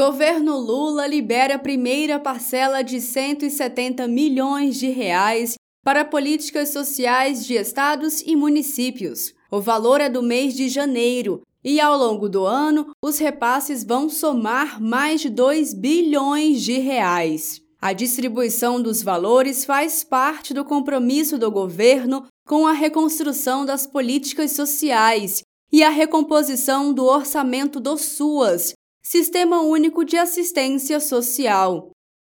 Governo Lula libera a primeira parcela de 170 milhões de reais para políticas sociais de estados e municípios. O valor é do mês de janeiro e, ao longo do ano, os repasses vão somar mais de 2 bilhões de reais. A distribuição dos valores faz parte do compromisso do governo com a reconstrução das políticas sociais e a recomposição do orçamento do SUAS, Sistema Único de Assistência Social.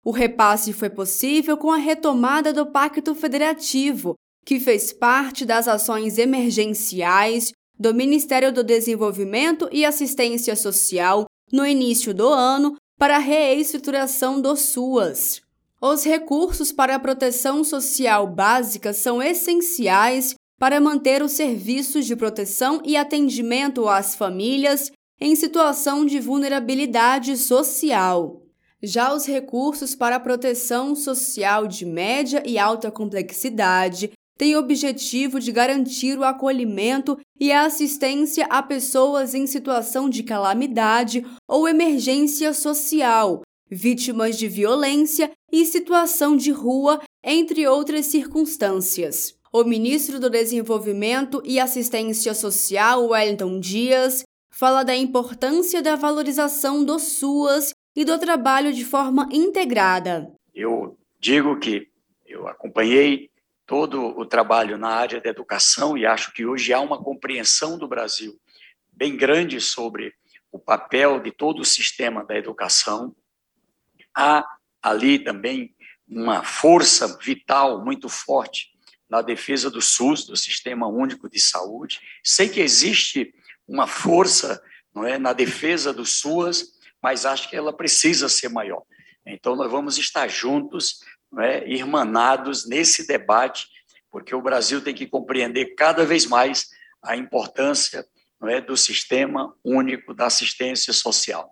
O repasse foi possível com a retomada do Pacto Federativo, que fez parte das ações emergenciais do Ministério do Desenvolvimento e Assistência Social no início do ano para a reestruturação do SUAS. Os recursos para a proteção social básica são essenciais para manter os serviços de proteção e atendimento às famílias em situação de vulnerabilidade social. Já os recursos para a proteção social de média e alta complexidade têm o objetivo de garantir o acolhimento e a assistência a pessoas em situação de calamidade ou emergência social, vítimas de violência e situação de rua, entre outras circunstâncias. O ministro do Desenvolvimento e Assistência Social, Wellington Dias, fala da importância da valorização do SUAS e do trabalho de forma integrada. Eu digo que eu acompanhei todo o trabalho na área da educação e acho que hoje há uma compreensão do Brasil bem grande sobre o papel de todo o sistema da educação. Há ali também uma força vital muito forte na defesa do SUS, do Sistema Único de Saúde. Sei que existe uma força não é, na defesa do SUAS, mas acho que ela precisa ser maior. Então, nós vamos estar juntos, não é, irmanados nesse debate, porque o Brasil tem que compreender cada vez mais a importância não é, do sistema único da assistência social.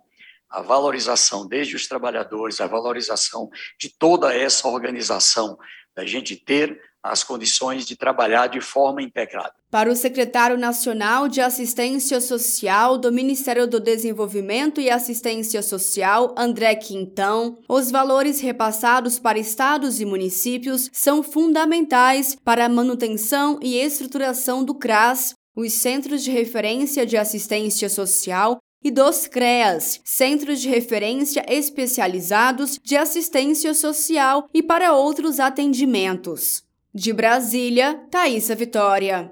A valorização desde os trabalhadores, a valorização de toda essa organização, da gente ter as condições de trabalhar de forma integrada. Para o secretário nacional de Assistência Social do Ministério do Desenvolvimento e Assistência Social, André Quintão, os valores repassados para estados e municípios são fundamentais para a manutenção e estruturação do CRAS, os Centros de Referência de Assistência Social, e dos CREAS, Centros de Referência Especializados de Assistência Social e para outros atendimentos. De Brasília, Thaisa Vitória.